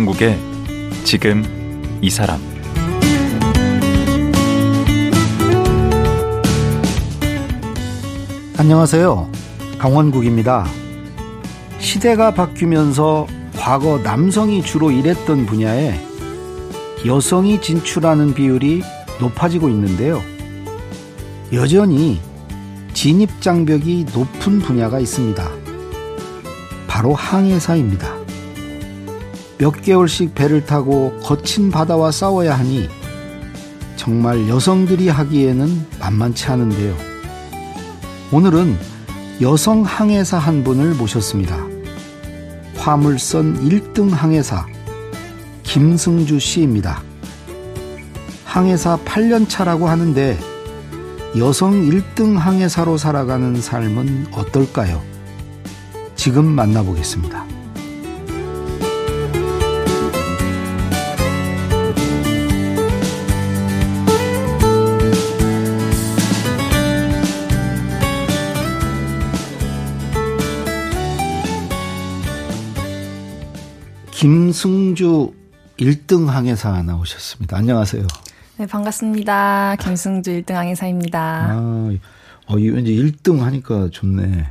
강원국의 지금 이 사람 안녕하세요. 강원국입니다. 시대가 바뀌면서 과거 남성이 주로 일했던 분야에 여성이 진출하는 비율이 높아지고 있는데요. 여전히 진입 장벽이 높은 분야가 있습니다. 바로 항해사입니다. 몇 개월씩 배를 타고 거친 바다와 싸워야 하니 정말 여성들이 하기에는 만만치 않은데요. 오늘은 여성 항해사 한 분을 모셨습니다. 화물선 1등 항해사 김승주 씨입니다. 항해사 8년 차라고 하는데 여성 1등 항해사로 살아가는 삶은 어떨까요? 지금 만나보겠습니다. 김승주 1등 항해사 나오셨습니다. 안녕하세요. 네, 반갑습니다. 김승주 1등 항해사입니다. 아, 어, 왠지 1등 하니까 좋네.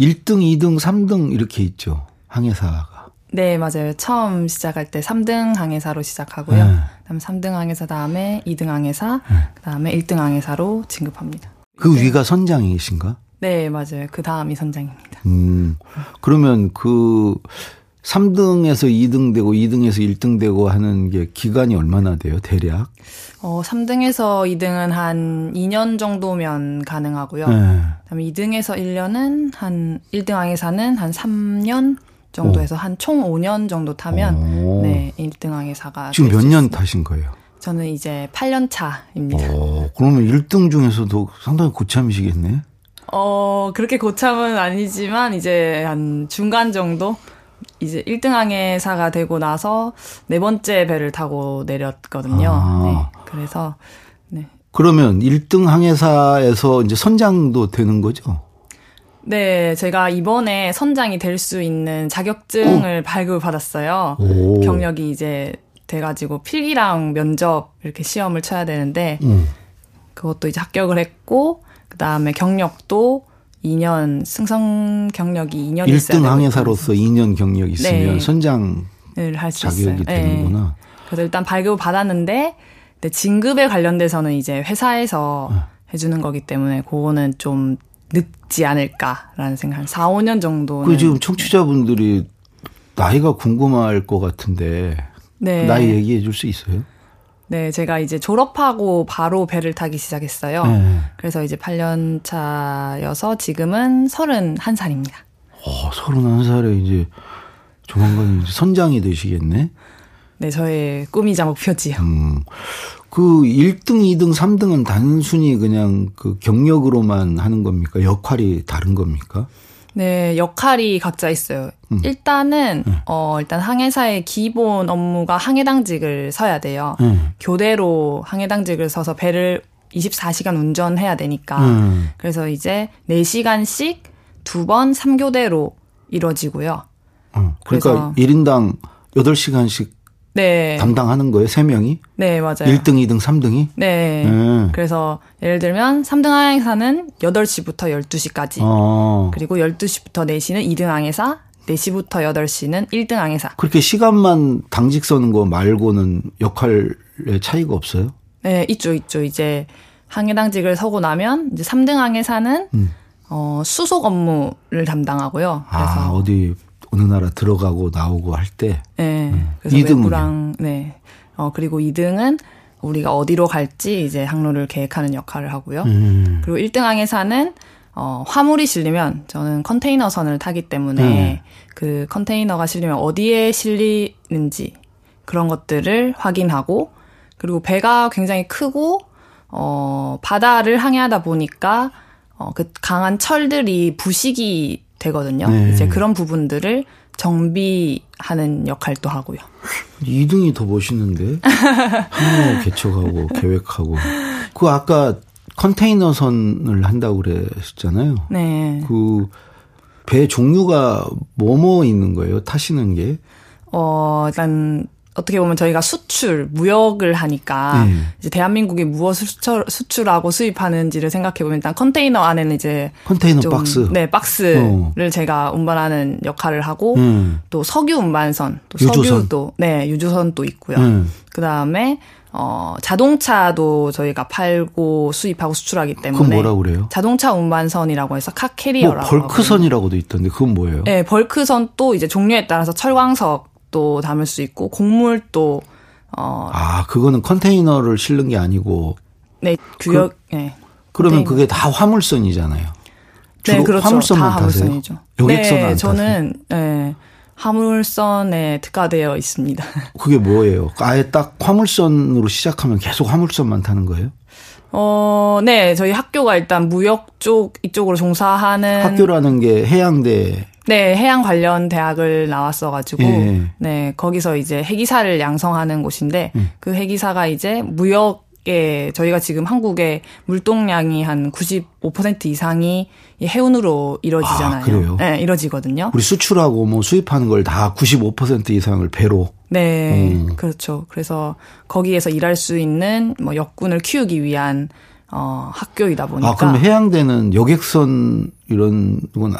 1등, 2등, 3등 이렇게 있죠. 항해사가. 네, 맞아요. 처음 시작할 때 3등 항해사로 시작하고요. 네. 그다음에 3등 항해사 다음에 2등 항해사, 네. 그다음에 1등 항해사로 진급합니다. 그 네. 위가 선장이신가? 네, 맞아요. 그 다음이 선장입니다. 음. 그러면 그 3등에서 2등 되고 2등에서 1등 되고 하는 게 기간이 얼마나 돼요, 대략? 어, 3등에서 2등은 한 2년 정도면 가능하고요. 네. 그다음에 2등에서 1년은 한 1등 항해사는 한 3년 정도에서 한 총 5년 정도 타면 오. 네, 1등 항해사가 지금 몇 년 타신 거예요? 저는 이제 8년 차입니다. 어, 그러면 1등 중에서도 상당히 고참이시겠네. 어, 그렇게 고참은 아니지만 이제 한 중간 정도 이제 1등 항해사가 되고 나서 네 번째 배를 타고 내렸거든요. 아. 네. 그래서 네. 그러면 1등 항해사에서 이제 선장도 되는 거죠? 네, 제가 이번에 선장이 될 수 있는 자격증을 어. 발급을 받았어요. 오. 경력이 이제 돼가지고 필기랑 면접 이렇게 시험을 쳐야 되는데 음. 그것도 이제 합격을 했고 그 다음에 경력도 2년 승성 경력이 2년 1등 항해사로서 2년 경력 있으면 네. 선장 자격이 네. 되는구나. 그래서 일단 발급을 받았는데 근데 진급에 관련돼서는 이제 회사에서 네. 해주는 거기 때문에 그거는 좀 늦지 않을까라는 생각. 한 4, 5년 정도는. 그 지금 청취자분들이 나이가 궁금할 것 같은데 네. 나이 얘기해 줄 수 있어요? 네, 제가 이제 졸업하고 바로 배를 타기 시작했어요. 네. 그래서 이제 8년 차여서 지금은 31살입니다. 어, 31살에 이제 조만간 이제 선장이 되시겠네? 네, 저의 꿈이자 목표지요. 음, 그 1등, 2등, 3등은 단순히 그냥 그 경력으로만 하는 겁니까? 역할이 다른 겁니까? 네, 역할이 각자 있어요. 음. 일단은 음. 어 일단 항해사의 기본 업무가 항해당직을 서야 돼요. 음. 교대로 항해당직을 서서 배를 24시간 운전해야 되니까. 음. 그래서 이제 4시간씩 두 번 3교대로 이루어지고요. 어, 그러니까 1인당 8시간씩 네. 담당하는 거예요, 3명이? 네, 맞아요. 1등, 2등, 3등이? 네. 네. 그래서 예를 들면 3등 항해사는 8시부터 12시까지. 어. 그리고 12시부터 4시는 2등 항해사, 4시부터 8시는 1등 항해사. 그렇게 시간만 당직 서는 거 말고는 역할의 차이가 없어요? 네, 있죠, 있죠. 이제 항해당직을 서고 나면 이제 3등 항해사는 음. 어, 수속 업무를 담당하고요. 아, 그래서 아, 어디 어느 나라 들어가고 나오고 할 때. 네. 음. 그래서 2등은 외부랑 네. 어 그리고 2등은 우리가 어디로 갈지 이제 항로를 계획하는 역할을 하고요. 음. 그리고 1등 항해사는 어 화물이 실리면 저는 컨테이너 선을 타기 때문에 음. 그 컨테이너가 실리면 어디에 실리는지 그런 것들을 확인하고 그리고 배가 굉장히 크고 어 바다를 항해하다 보니까 어 그 강한 철들이 부식이 되거든요. 네. 이제 그런 부분들을 정비하는 역할도 하고요. 2등이 더 멋있는데? 항로 개척하고 계획하고. 그 아까 컨테이너선을 한다고 그랬잖아요. 네. 그 배 종류가 뭐뭐 있는 거예요? 타시는 게? 어, 일단 어떻게 보면 저희가 수출, 무역을 하니까 네. 이제 대한민국이 무엇을 수출, 수출하고 수입하는지를 생각해 보면 일단 컨테이너 안에는 이제 컨테이너 좀, 박스, 네 박스를 어. 제가 운반하는 역할을 하고 음. 또 석유 운반선, 또. 석유도 네 유조선도 있고요. 음. 그 다음에 어, 자동차도 저희가 팔고 수입하고 수출하기 때문에. 그건 뭐라 그래요? 자동차 운반선이라고 해서 카캐리어라고. 뭐 벌크선이라고도 있던데 그건 뭐예요? 네, 벌크선 또 이제 종류에 따라서 철광석 도 담을 수 있고 곡물도 어. 아, 그거는 컨테이너를 실는 게 아니고. 네, 규격. 그, 네. 그러면 컨테이너. 그게 다 화물선이잖아요. 네, 그렇죠. 화물선만 다 화물선이죠. 여객선 네, 저는 네. 화물선에 특화되어 있습니다. 그게 뭐예요? 아예 딱 화물선으로 시작하면 계속 화물선만 타는 거예요? 어, 네. 저희 학교가 일단 무역 쪽 이쪽으로 종사하는 학교라는 게 해양대 네, 해양 관련 대학을 나왔어 가지고 예. 네, 거기서 이제 해기사를 양성하는 곳인데 음. 그 해기사가 이제 무역 에 저희가 지금 한국의 물동량이 한 95% 이상이 해운으로 이루어지잖아요. 아, 그래요? 네, 이루어지거든요. 우리 수출하고 뭐 수입하는 걸 다 95% 이상을 배로. 네, 음. 그렇죠. 그래서 거기에서 일할 수 있는 뭐 역군을 키우기 위한 어, 학교이다 보니까. 아, 그럼 해양대는 여객선 이런 건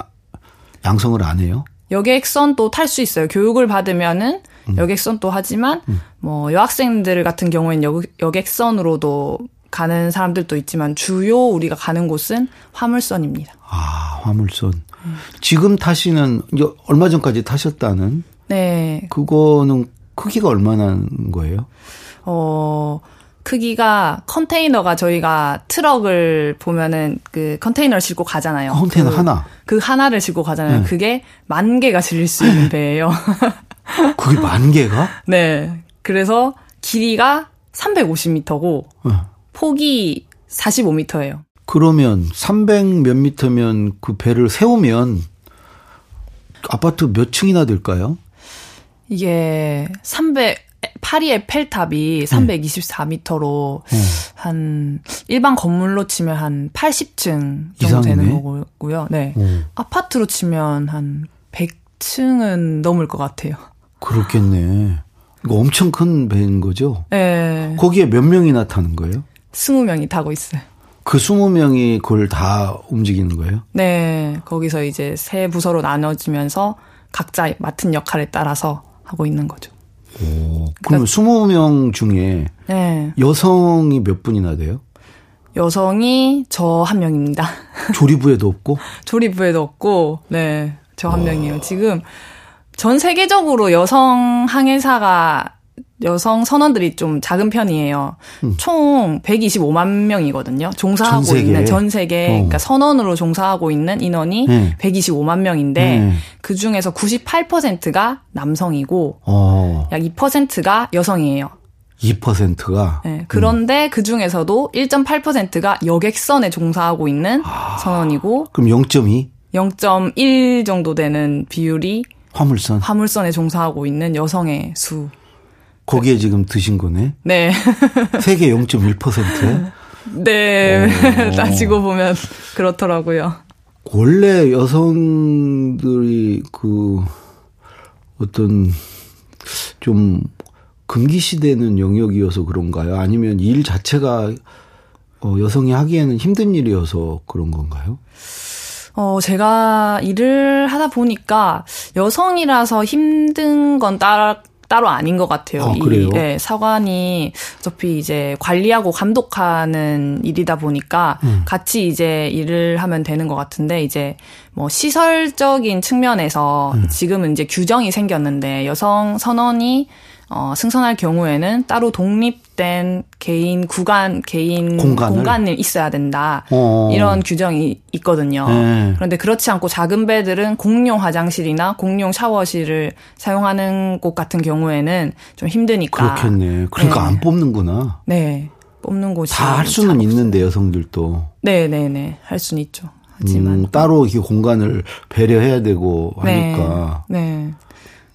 양성을 안 해요? 여객선도 탈수 있어요. 교육을 받으면은 음. 여객선도 하지만 음. 뭐 여학생들 같은 경우에는 여, 여객선으로도 가는 사람들도 있지만 주요 우리가 가는 곳은 화물선입니다. 아, 화물선. 음. 지금 타시는 얼마 전까지 타셨다는 네. 그거는 크기가 얼마나 거예요? 어, 크기가 컨테이너가 저희가 트럭을 보면은 그 컨테이너를 싣고 가잖아요. 컨테이너 그, 하나. 그 하나를 싣고 가잖아요. 네. 그게 만 개가 실릴 수 있는 배예요. 그게 만 개가? 네. 그래서 길이가 350m고 네. 폭이 45m예요. 그러면 300 몇 미터면 그 배를 세우면 아파트 몇 층이나 될까요? 이게 300 파리의 펠탑이 324m로 네. 한 일반 건물로 치면 한 80층 정도 이상이네? 되는 거고요. 네. 오. 아파트로 치면 한 100층은 넘을 것 같아요. 그렇겠네. 이거 엄청 큰 배인 거죠? 네. 거기에 몇 명이나 타는 거예요? 20명이 타고 있어요. 그 20명이 그걸 다 움직이는 거예요? 네. 거기서 이제 세 부서로 나눠지면서 각자 맡은 역할에 따라서 하고 있는 거죠. 오, 그러면 그러니까, 20명 중에 네. 여성이 몇 분이나 돼요? 여성이 저 한 명입니다. 조리부에도 없고? 조리부에도 없고, 네. 저 한 명이에요. 지금 전 세계적으로 여성 항해사가 여성 선원들이 좀 작은 편이에요. 음. 총 125만 명이거든요. 종사하고 전 있는 전 세계 어. 그러니까 선원으로 종사하고 있는 인원이 네. 125만 명인데 네. 그 중에서 98%가 남성이고 어. 약 2%가 여성이에요. 2%가 네, 그런데 음. 그 중에서도 1.8%가 여객선에 종사하고 있는 아. 선원이고 그럼 0.2? 0.1 정도 되는 비율이 화물선 화물선에 종사하고 있는 여성의 수. 거기에 지금 드신 거네. 네. 세계 0.1%에? 네. 따지고 보면 그렇더라고요. 원래 여성들이 그 어떤 좀 금기시되는 영역이어서 그런가요? 아니면 일 자체가 어, 여성이 하기에는 힘든 일이어서 그런 건가요? 어, 제가 일을 하다 보니까 여성이라서 힘든 건 따라 따로 아닌 것 같아요. 아, 이 네, 사관이 어차피 이제 관리하고 감독하는 일이다 보니까 음. 같이 이제 일을 하면 되는 것 같은데 이제 뭐 시설적인 측면에서 음. 지금은 이제 규정이 생겼는데 여성 선언이 어, 승선할 경우에는 따로 독립된 개인 구간, 개인 공간을, 공간을 있어야 된다. 어어. 이런 규정이 있거든요. 네. 그런데 그렇지 않고 작은 배들은 공용 화장실이나 공용 샤워실을 사용하는 곳 같은 경우에는 좀 힘드니까. 그렇겠네. 그러니까 네. 안 뽑는구나. 네. 뽑는 곳이. 다 할 수는 있는데, 여성들도. 네 네네. 네, 네. 할 수는 있죠. 하지만. 음, 따로 이렇게 공간을 배려해야 되고 하니까. 네.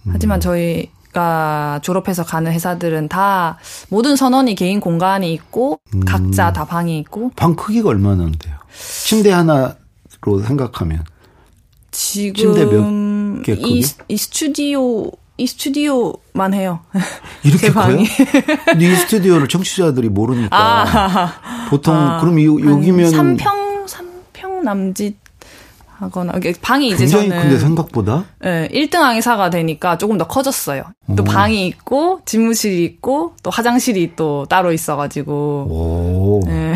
네. 하지만 음. 저희 가 졸업해서 가는 회사들은 다 모든 선원이 개인 공간이 있고 음. 각자 다 방이 있고 방 크기가 얼마나 돼요? 침대 하나로 생각하면 지금 침대 몇개 크기? 이, 이 스튜디오 이 스튜디오만 해요. 이렇게 제 방이. 이 스튜디오를 청취자들이 모르니까. 아, 보통 아, 그럼 요, 여기면 3평 3평 남짓 하거나 방이 이제 굉장히 저는 근데 생각보다 네, 1등 항해사가 되니까 조금 더 커졌어요. 또 오. 방이 있고 집무실이 있고 또 화장실이 또 따로 있어 가지고. 오. 네.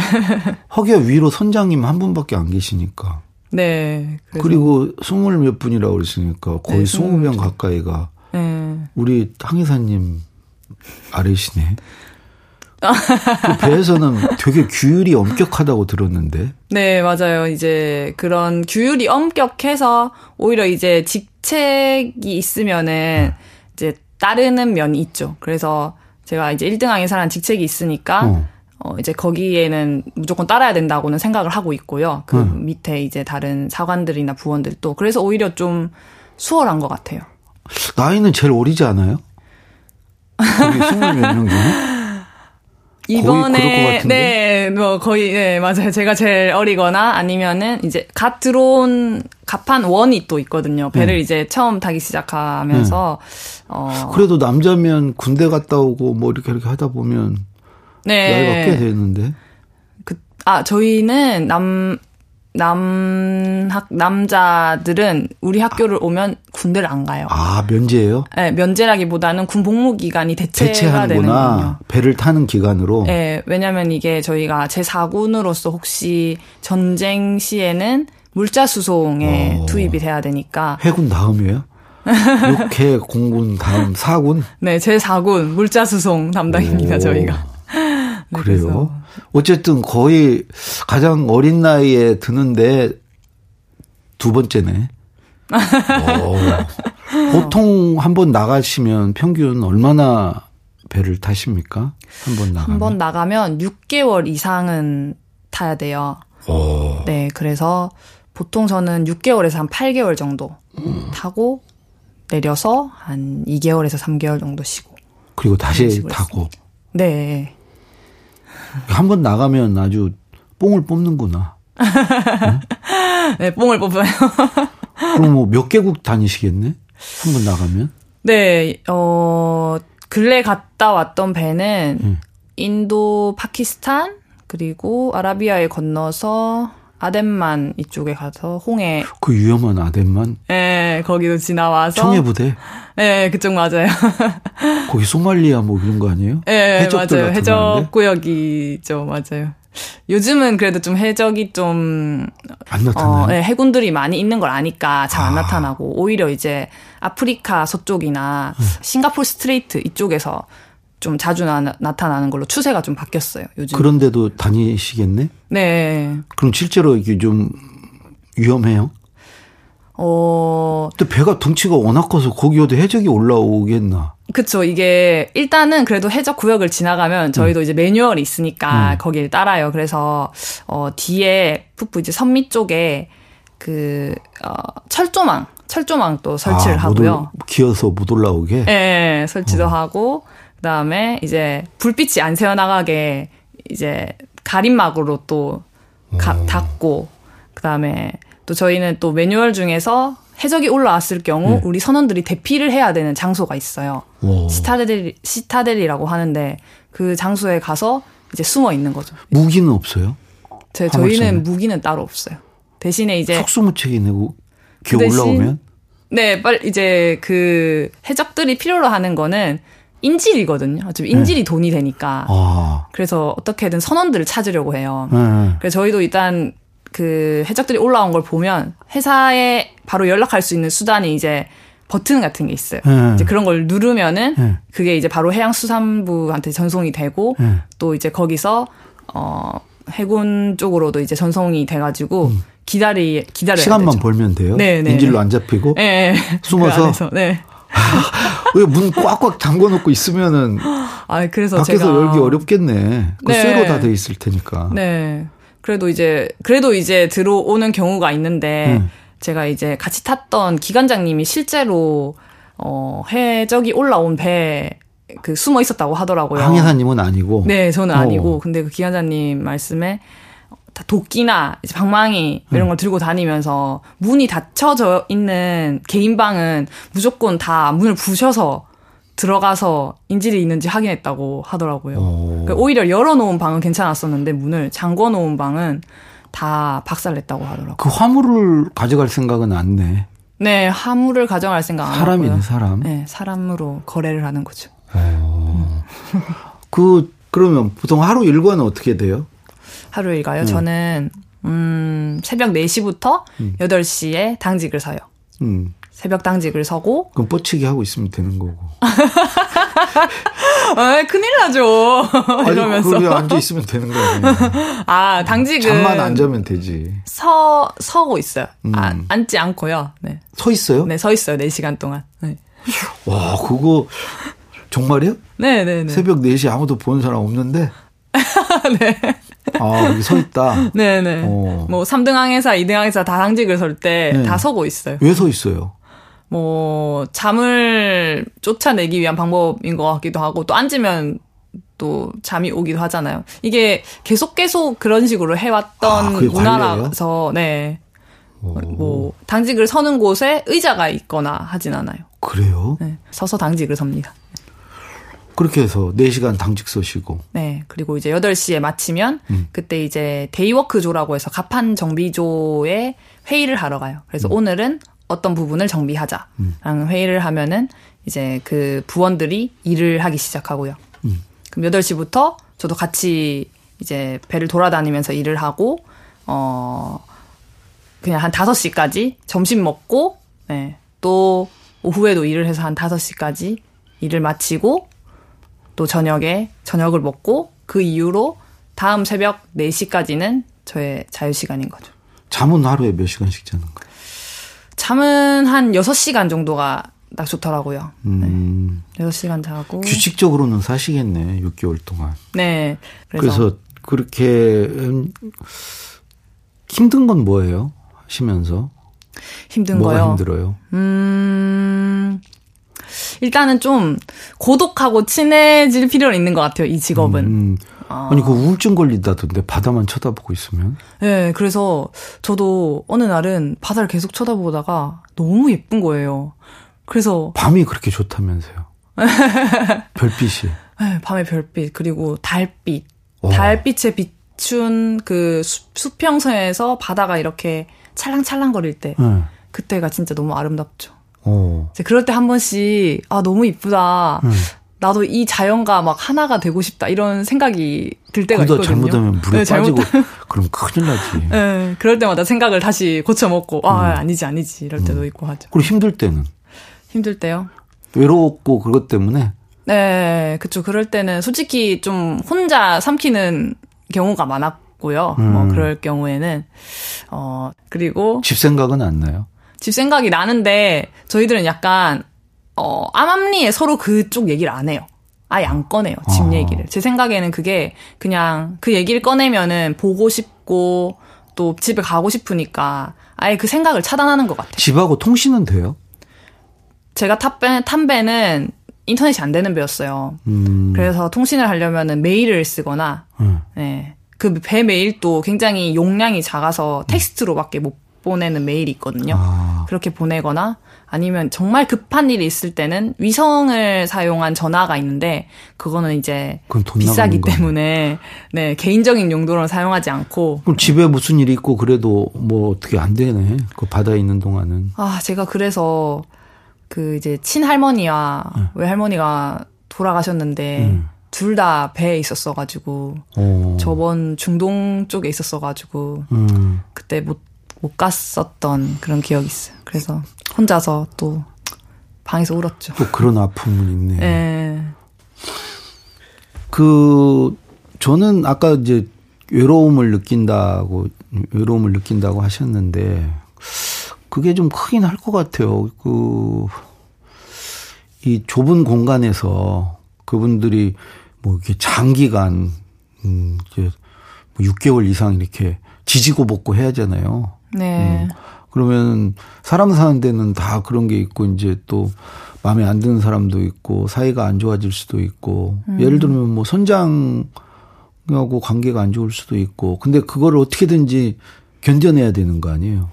하기야 위로 선장님 한 분밖에 안 계시니까. 네. 그리고 스물 몇 분이라고 그러시니까 거의 네, 스무 명 가까이가 네. 우리 항해사님 아래시네. 그 배에서는 되게 규율이 엄격하다고 들었는데. 네, 맞아요. 이제 그런 규율이 엄격해서 오히려 이제 직책이 있으면은 네. 이제 따르는 면이 있죠. 그래서 제가 이제 1등 항해사라는 직책이 있으니까 어. 어, 이제 거기에는 무조건 따라야 된다고는 생각을 하고 있고요. 그 음. 밑에 이제 다른 사관들이나 부원들도. 그래서 오히려 좀 수월한 것 같아요. 나이는 제일 어리지 않아요? 거기 스물 몇 명 중에? 이번에 네, 뭐 거의 네, 맞아요. 제가 제일 어리거나 아니면은 이제 갓 들어온 갑판 원이 또 있거든요. 배를 네. 이제 처음 타기 시작하면서 네. 어 그래도 남자면 군대 갔다 오고 뭐 이렇게 이렇게 하다 보면 네. 나이가 꽤 되는데. 그, 아, 저희는 남, 남, 학, 남자들은 우리 학교를 오면 군대를 안 가요. 아, 면제예요? 네, 면제라기보다는 군 복무 기간이 대체가 되는 군요. 배를 타는 기간으로? 네, 왜냐면 이게 저희가 제4군으로서 혹시 전쟁 시에는 물자 수송에 어. 투입이 돼야 되니까. 해군 다음이에요? 6회 공군 다음 4군? 네, 제4군 물자 수송 담당입니다, 오. 저희가. 네, 그래요. 어쨌든 거의 가장 어린 나이에 드는데 두 번째네. 보통 한 번 나가시면 평균 얼마나 배를 타십니까? 한 번 나가면? 한 번 나가면 6개월 이상은 타야 돼요. 오. 네, 그래서 보통 저는 6개월에서 한 8개월 정도 음. 타고 내려서 한 2개월에서 3개월 정도 쉬고. 그리고 다시 타고. 있습니다. 네. 한 번 나가면 아주 뽕을 뽑는구나. 응? 네, 뽕을 뽑아요. 그럼 뭐 몇 개국 다니시겠네? 한 번 나가면? 네, 어, 근래 갔다 왔던 배는 응. 인도, 파키스탄, 그리고 아라비아에 건너서 아덴만 이쪽에 가서 홍해. 그 위험한 아덴만? 네, 거기도 지나와서. 청해 부대? 네, 그쪽 맞아요. 거기 소말리아 뭐 이런 거 아니에요? 네, 맞아요. 해적 구역이죠, 맞아요. 요즘은 그래도 좀 해적이 좀. 안 나타나요? 어, 네, 해군들이 많이 있는 걸 아니까 잘안 아. 나타나고, 오히려 이제 아프리카 서쪽이나 음. 싱가폴 스트레이트 이쪽에서 좀 자주 나, 타나는 걸로 추세가 좀 바뀌었어요. 요즘. 그런데도 다니시겠네? 네. 그럼 실제로 이게 좀 위험해요? 어. 또 배가 덩치가 워낙 커서 거기 어디 해적이 올라오겠나? 그쵸. 이게 일단은 그래도 해적 구역을 지나가면 저희도 음. 이제 매뉴얼이 있으니까 음. 거기를 따라요. 그래서 어 뒤에 푸푸 이제 선미 쪽에 그 어, 철조망 철조망 또 설치를 아, 하고요. 올, 기어서 못 올라오게. 예, 네, 설치도 어. 하고 그다음에 이제 불빛이 안 새어나가게 이제 가림막으로 또 가, 음. 닫고 그다음에 또 저희는 또 매뉴얼 중에서 해적이 올라왔을 경우 네. 우리 선원들이 대피를 해야 되는 장소가 있어요. 오. 시타델 시타델이라고 하는데 그 장소에 가서 이제 숨어 있는 거죠. 무기는 없어요? 제, 저희는 무기는 따로 없어요. 대신에 이제 속수무책이 내고 기그 올라오면 네, 빨리 이제 그 해적들이 필요로 하는 거는 인질이거든요. 어차피 인질이 네. 돈이 되니까. 아. 그래서 어떻게든 선원들을 찾으려고 해요. 네. 그래서 저희도 일단 그 해적들이 올라온 걸 보면 회사에 바로 연락할 수 있는 수단이 이제 버튼 같은 게 있어요. 네. 이제 그런 걸 누르면은 네. 그게 이제 바로 해양수산부한테 전송이 되고 네. 또 이제 거기서 어 해군 쪽으로도 이제 전송이 돼가지고 음. 기다리 기다려 시간만 되죠. 벌면 돼요. 네, 네 인질로 안 잡히고 네, 숨어서 그 네. 왜문 꽉꽉 잠궈 놓고 있으면은 아 그래서 밖에서 제가 열기 어렵겠네. 그 네. 쇠로 다 돼 있을 테니까. 네. 그래도 이제 그래도 이제 들어오는 경우가 있는데 음. 제가 이제 같이 탔던 기관장님이 실제로 어 해적이 올라온 배그 숨어 있었다고 하더라고요. 항해사님은 아니고. 네, 저는 아니고. 어. 근데 그 기관장님 말씀에 도끼나 이제 방망이 이런 음. 걸 들고 다니면서 문이 닫혀져 있는 개인 방은 무조건 다 문을 부셔서 들어가서 인질이 있는지 확인했다고 하더라고요. 그러니까 오히려 열어놓은 방은 괜찮았었는데 문을 잠궈놓은 방은 다 박살냈다고 하더라고요. 그 화물을 가져갈 생각은 안 내. 네, 화물을 가져갈 생각 안 사람이네, 사람. 네, 사람으로 거래를 하는 거죠. 음. 그 그러면 보통 하루 일과는 어떻게 돼요? 하루 일과요? 음. 저는 음, 새벽 4시부터 음. 8시에 당직을 서요. 음. 새벽 당직을 서고. 그럼 뻗치기 하고 있으면 되는 거고. 아, 큰일 나죠. 이러면서. 거기 앉아 있으면 되는 거예요. 아, 당직은. 잠만 안 자면 되지. 서, 서고 있어요. 음. 아, 앉지 않고요. 네. 서 있어요? 네, 서 있어요. 4시간 동안. 네. 와, 그거, 정말이요? 네 네네. 네. 새벽 4시 아무도 보는 사람 없는데? 네. 아, 여기 서 있다? 네네. 어. 뭐, 3등 항해사, 2등 항해사 다 당직을 설 때다 네. 서고 있어요. 왜 서 있어요? 뭐 잠을 쫓아내기 위한 방법인 것 같기도 하고 또 앉으면 또 잠이 오기도 하잖아요. 이게 계속 계속 그런 식으로 해왔던 아, 문화라서 네. 오. 뭐 당직을 서는 곳에 의자가 있거나 하진 않아요. 그래요? 네. 서서 당직을 섭니다. 그렇게 해서 4시간 당직 서시고. 네. 그리고 이제 8시에 마치면 음. 그때 이제 day work조라고 해서 갑판 정비조에 회의를 하러 가요. 그래서 음. 오늘은 어떤 부분을 정비하자 라는 음. 회의를 하면은 이제 그 부원들이 일을 하기 시작하고요. 음. 그럼 8시부터 저도 같이 이제 배를 돌아다니면서 일을 하고 어 그냥 한 5시까지 점심 먹고 네. 또 오후에도 일을 해서 한 5시까지 일을 마치고 또 저녁에 저녁을 먹고 그 이후로 다음 새벽 4시까지는 저의 자유 시간인 거죠. 잠은 하루에 몇 시간씩 자는 거예요? 잠은 한 6시간 정도가 딱 좋더라고요. 음. 네. 6시간 자고. 규칙적으로는 사시겠네, 6개월 동안. 네. 그래서, 그래서 그렇게 음, 힘든 건 뭐예요? 하시면서. 힘든 뭐가 거요? 힘들어요? 음. 일단은 좀 고독하고 친해질 필요는 있는 것 같아요, 이 직업은. 음. 아. 아니 그 우울증 걸린다던데 바다만 쳐다보고 있으면? 네, 그래서 저도 어느 날은 바다를 계속 쳐다보다가 너무 예쁜 거예요. 그래서 밤이 그렇게 좋다면서요? 별빛이. 네, 밤의 별빛 그리고 달빛, 와. 달빛에 비춘 그 수, 수평선에서 바다가 이렇게 찰랑찰랑거릴 때, 네. 그때가 진짜 너무 아름답죠. 오. 이제 그럴 때 한 번씩 아 너무 이쁘다. 음. 나도 이 자연과 막 하나가 되고 싶다 이런 생각이 들 때가 있거든요. 잘못하면 물에 네, 빠지고 그럼 큰일 나지. 네, 그럴 때마다 생각을 다시 고쳐 먹고 아 음. 아니지 아니지 이럴 때도 음. 있고 하죠. 그리고 힘들 때는 힘들 때요. 외롭고 그것 때문에. 네, 그쵸. 그럴 때는 솔직히 좀 혼자 삼키는 경우가 많았고요. 뭐 음. 뭐 그럴 경우에는 어 그리고 집 생각은 안 나요. 집 생각이 나는데 저희들은 약간 어, 암암리에 서로 그쪽 얘기를 안 해요. 아예 안 꺼내요. 집 아. 얘기를. 제 생각에는 그게 그냥 그 얘기를 꺼내면은 보고 싶고 또 집에 가고 싶으니까 아예 그 생각을 차단하는 것 같아요. 집하고 통신은 돼요? 제가 탑배, 탄 배는 인터넷이 안 되는 배였어요. 음. 그래서 통신을 하려면은 메일을 쓰거나, 음. 네. 그배 메일도 굉장히 용량이 작아서 텍스트로밖에 못 보내는 메일이 있거든요. 아. 그렇게 보내거나 아니면 정말 급한 일이 있을 때는 위성을 사용한 전화가 있는데 그거는 이제 비싸기 때문에 네 개인적인 용도로 사용하지 않고 그럼 집에 무슨 일이 있고 그래도 뭐 어떻게 안 되네 그 바다에 있는 동안은 아 제가 그래서 그 이제 친할머니와 네. 외할머니가 돌아가셨는데 음. 둘다 배에 있었어가지고 오. 저번 중동 쪽에 있었어가지고 음. 그때 못 못 갔었던 그런 기억이 있어요. 그래서 혼자서 또 방에서 울었죠. 또 그런 아픔은 있네요. 네. 그 저는 아까 이제 외로움을 느낀다고 외로움을 느낀다고 하셨는데 그게 좀 크긴 할 것 같아요. 그 이 좁은 공간에서 그분들이 뭐 이렇게 장기간 음 이제 뭐 6개월 이상 이렇게 지지고 볶고 해야 하잖아요. 네. 음. 그러면 사람 사는 데는 다 그런 게 있고 이제 또 마음에 안 드는 사람도 있고 사이가 안 좋아질 수도 있고 음. 예를 들면 뭐 선장 하고 관계가 안 좋을 수도 있고. 근데 그걸 어떻게든지 견뎌내야 되는 거 아니에요?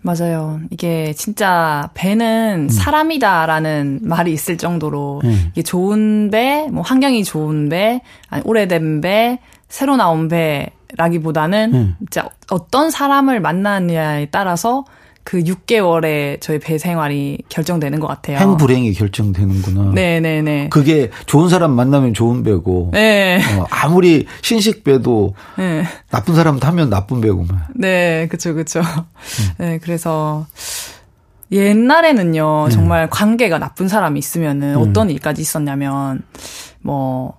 맞아요. 이게 진짜 배는 음. 사람이다라는 말이 있을 정도로 네. 이게 좋은 배, 뭐 환경이 좋은 배, 아니 오래된 배, 새로 나온 배 라기보다는 네. 진짜 어떤 사람을 만나느냐에 따라서 그 6개월의 저희 배 생활이 결정되는 것 같아요. 행 불행이 결정되는구나. 네네네. 네, 네. 그게 좋은 사람 만나면 좋은 배고. 네. 어, 아무리 신식 배도 네. 나쁜 사람 타면 나쁜 배고만. 네, 그쵸, 그쵸. 음. 네, 그래서 옛날에는요, 네. 정말 관계가 나쁜 사람이 있으면은 음. 어떤 일까지 있었냐면, 뭐,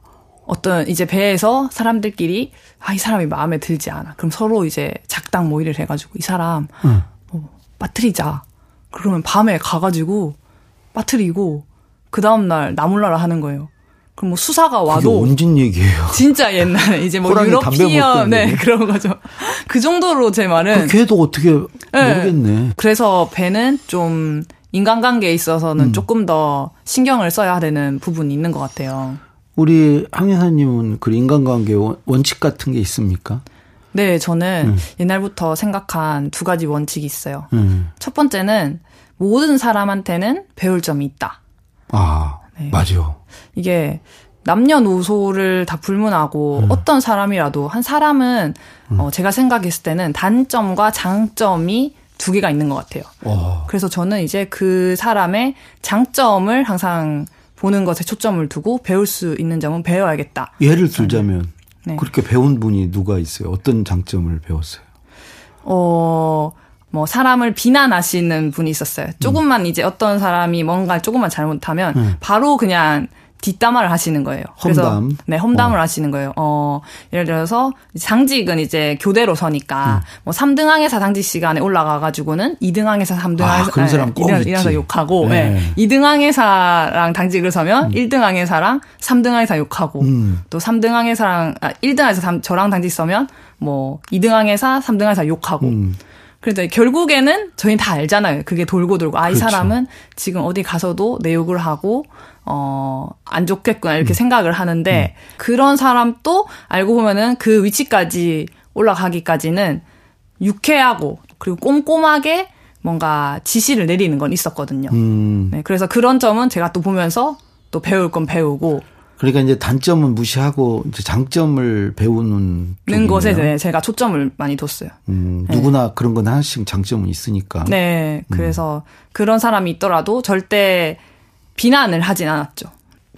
어떤 이제 배에서 사람들끼리 아, 이 사람이 마음에 들지 않아. 그럼 서로 이제 작당 모의를 해가지고 이 사람 음. 빠트리자. 그러면 밤에 가가지고 빠트리고 그 다음 날 나몰라라 하는 거예요. 그럼 뭐 수사가 와도 언진 얘기예요. 진짜 옛날에 이제 뭐 유러피언 네 그런 거죠. 그 정도로 제 말은 그 걔도 어떻게 네. 모르겠네. 그래서 배는 좀 인간관계에 있어서는 음. 조금 더 신경을 써야 되는 부분이 있는 것 같아요. 우리 황 여사님은 그 인간관계 원칙 같은 게 있습니까? 네, 저는 음. 옛날부터 생각한 두 가지 원칙이 있어요. 음. 첫 번째는 모든 사람한테는 배울 점이 있다. 아, 네. 맞아요. 이게 남녀노소를 다 불문하고 음. 어떤 사람이라도 한 사람은 음. 어, 제가 생각했을 때는 단점과 장점이 두 개가 있는 것 같아요. 와. 그래서 저는 이제 그 사람의 장점을 항상 보는 것에 초점을 두고 배울 수 있는 점은 배워야겠다. 예를 들자면 네. 그렇게 배운 분이 누가 있어요? 어떤 장점을 배웠어요? 어, 뭐 사람을 비난하시는 분이 있었어요. 조금만 음. 이제 어떤 사람이 뭔가 조금만 잘못하면 음. 바로 그냥 뒷담화를 하시는 거예요. 험담. 그래서 네, 험담을 어. 하시는 거예요. 어, 예를 들어서 장직은 이제 교대로 서니까 음. 뭐 3등항에서 장직 시간에 올라가 가지고는 2등항에서 3등항에서 아, 그런 사람 꼭 네, 이래서 욕하고 네. 네. 2등항에사랑 당직을 서면 음. 1등항에사랑 3등항에사 욕하고 음. 또 3등항에사랑 아, 1등항에서 저랑 당직 서면 뭐 2등항에사, 3등항에사 욕하고 음. 그런데 결국에는 저희는 다 알잖아요. 그게 돌고 돌고 아이 그렇죠. 사람은 지금 어디 가서도 내 욕을 하고 어, 안 좋겠구나, 이렇게 음. 생각을 하는데, 음. 그런 사람 또 알고 보면은 그 위치까지 올라가기까지는 유쾌하고, 그리고 꼼꼼하게 뭔가 지시를 내리는 건 있었거든요. 음. 네, 그래서 그런 점은 제가 또 보면서 또 배울 건 배우고, 그러니까 이제 단점은 무시하고 이제 장점을 배우는 는 것에 네, 제가 초점을 많이 뒀어요. 음, 네. 누구나 네. 그런 건 하나씩 장점은 있으니까. 네, 그래서 음. 그런 사람이 있더라도 절대 비난을 하진 않았죠.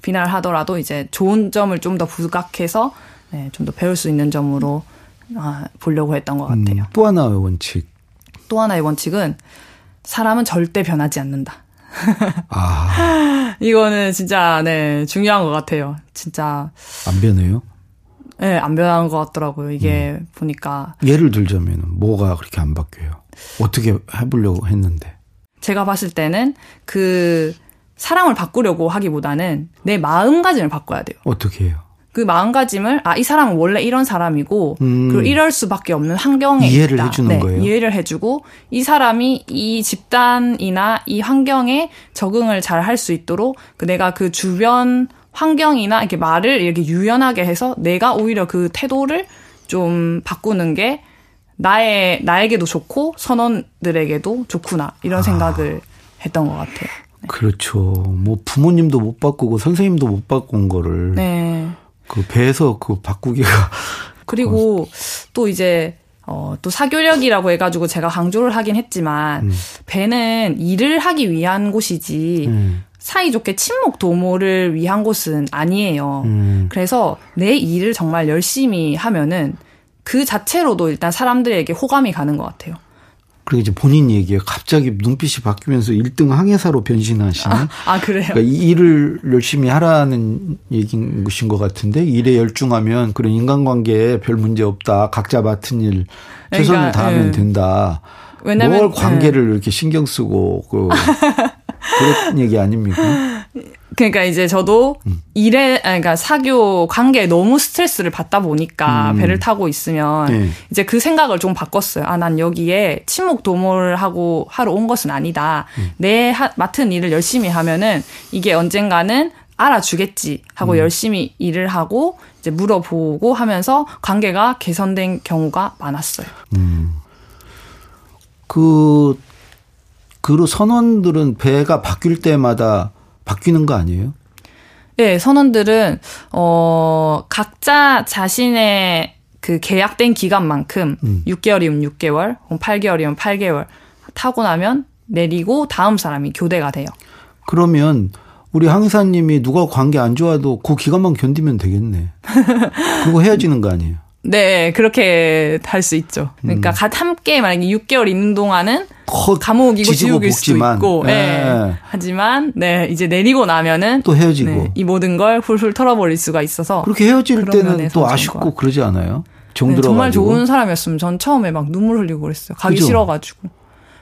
비난을 하더라도 이제 좋은 점을 좀 더 부각해서 네, 좀 더 배울 수 있는 점으로 아, 보려고 했던 것 같아요. 음, 또 하나의 원칙. 또 하나의 원칙은 사람은 절대 변하지 않는다. 아. 이거는 진짜, 네, 중요한 것 같아요. 진짜. 안 변해요? 네, 안 변한 것 같더라고요. 이게 음. 보니까. 예를 들자면, 뭐가 그렇게 안 바뀌어요? 어떻게 해보려고 했는데? 제가 봤을 때는 그 사람을 바꾸려고 하기보다는 내 마음가짐을 바꿔야 돼요. 어떻게 해요? 그 마음가짐을 아 이 사람은 원래 이런 사람이고 음. 그리고 이럴 수밖에 없는 환경에 이해를 있다. 해주는 네, 거예요. 이해를 해주고 이 사람이 이 집단이나 이 환경에 적응을 잘 할 수 있도록 그 내가 그 주변 환경이나 이렇게 말을 이렇게 유연하게 해서 내가 오히려 그 태도를 좀 바꾸는 게 나의 나에게도 좋고 선원들에게도 좋구나 이런 아. 생각을 했던 것 같아요. 그렇죠. 뭐 부모님도 못 바꾸고 선생님도 못 바꾼 거를 네. 그 배에서 그 바꾸기가 그리고 또 이제 어, 또 사교력이라고 해가지고 제가 강조를 하긴 했지만, 음. 배는 일을 하기 위한 곳이지, 음. 사이좋게 친목 도모를 위한 곳은 아니에요. 음. 그래서 내 일을 정말 열심히 하면은 그 자체로도 일단 사람들에게 호감이 가는 것 같아요. 그리고 이제 본인 얘기예요. 갑자기 눈빛이 바뀌면서 1등 항해사로 변신하시는. 아, 아 그래요? 그러니까 일을 열심히 하라는 얘기인 것인 것 같은데 일에 열중하면 그런 인간관계에 별 문제 없다. 각자 맡은 일 최선을 그러니까, 다하면 네. 된다. 왜냐면 뭘 관계를 네. 이렇게 신경 쓰고 그 그런 얘기 아닙니까? 그러니까 이제 저도 음. 일에 그러니까 사교 관계에 너무 스트레스를 받다 보니까 음. 배를 타고 있으면 네. 이제 그 생각을 좀 바꿨어요. 아 난 여기에 친목 도모를 하고 하러 온 것은 아니다. 음. 내 하, 맡은 일을 열심히 하면은 이게 언젠가는 알아주겠지 하고 음. 열심히 일을 하고 이제 물어보고 하면서 관계가 개선된 경우가 많았어요. 음. 그, 그 선원들은 배가 바뀔 때마다 바뀌는 거 아니에요? 네, 선원들은, 어, 각자 자신의 그 계약된 기간만큼 음. 6개월이면 6개월, 8개월이면 8개월 타고 나면 내리고 다음 사람이 교대가 돼요. 그러면 우리 항사님이 누가 관계 안 좋아도 그 기간만 견디면 되겠네. 그거 헤어지는 거 아니에요? 네, 그렇게 할 수 있죠. 그러니까 음. 함께 만약에 6개월 있는 동안은 감옥이고 지옥일 수도 있고, 네. 네. 하지만 네 이제 내리고 나면은 또 헤어지고 네, 이 모든 걸 훌훌 털어버릴 수가 있어서 그렇게 헤어질 때는 또 아쉽고 그러지 않아요? 네, 정말 좋은 사람이었으면 전 처음에 막 눈물 흘리고 그랬어요. 가기 그죠? 싫어가지고.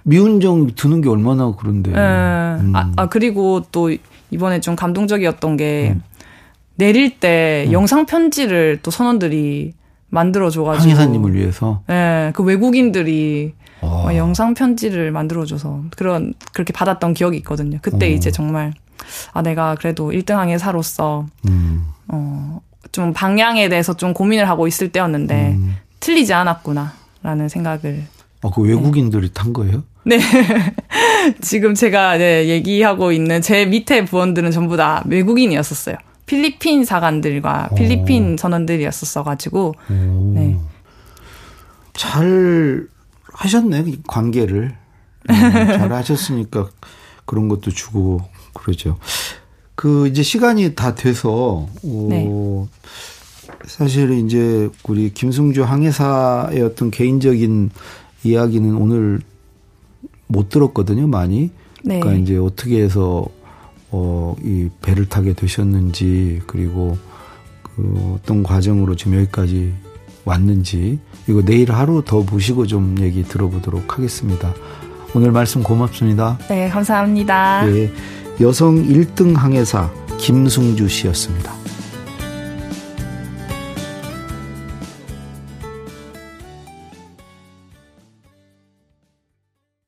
미운 정 드는 게 얼마나 그런데. 네. 음. 아, 아, 그리고 또 이번에 좀 감동적이었던 게 음. 내릴 때 음. 영상 편지를 또 선원들이 만들어줘가지고. 항해사님을 위해서. 네, 그 외국인들이 막 영상 편지를 만들어줘서 그런 그렇게 받았던 기억이 있거든요. 그때 오. 어. 이제 정말 아 내가 그래도 1등 항해사로서 음. 어좀 방향에 대해서 좀 고민을 하고 있을 때였는데 음. 틀리지 않았구나라는 생각을. 아, 그 외국인들이 네. 탄 거예요? 네. 지금 제가 네, 얘기하고 있는 제 밑에 부원들은 전부 다 외국인이었었어요. 필리핀 사관들과 필리핀 오. 선원들이었었어가지고, 네. 잘 하셨네, 관계를. 음, 잘 하셨으니까 그런 것도 주고 그러죠. 그 이제 시간이 다 돼서, 어, 네. 사실 이제 우리 김승주 항해사의 어떤 개인적인 이야기는 오늘 못 들었거든요, 많이. 네. 그러니까 이제 어떻게 해서 어, 이 배를 타게 되셨는지 그리고 그 어떤 과정으로 지금 여기까지 왔는지 이거 내일 하루 더 모시고 좀 얘기 들어보도록 하겠습니다. 오늘 말씀 고맙습니다. 네, 감사합니다. 네, 여성 1등 항해사 김승주 씨였습니다.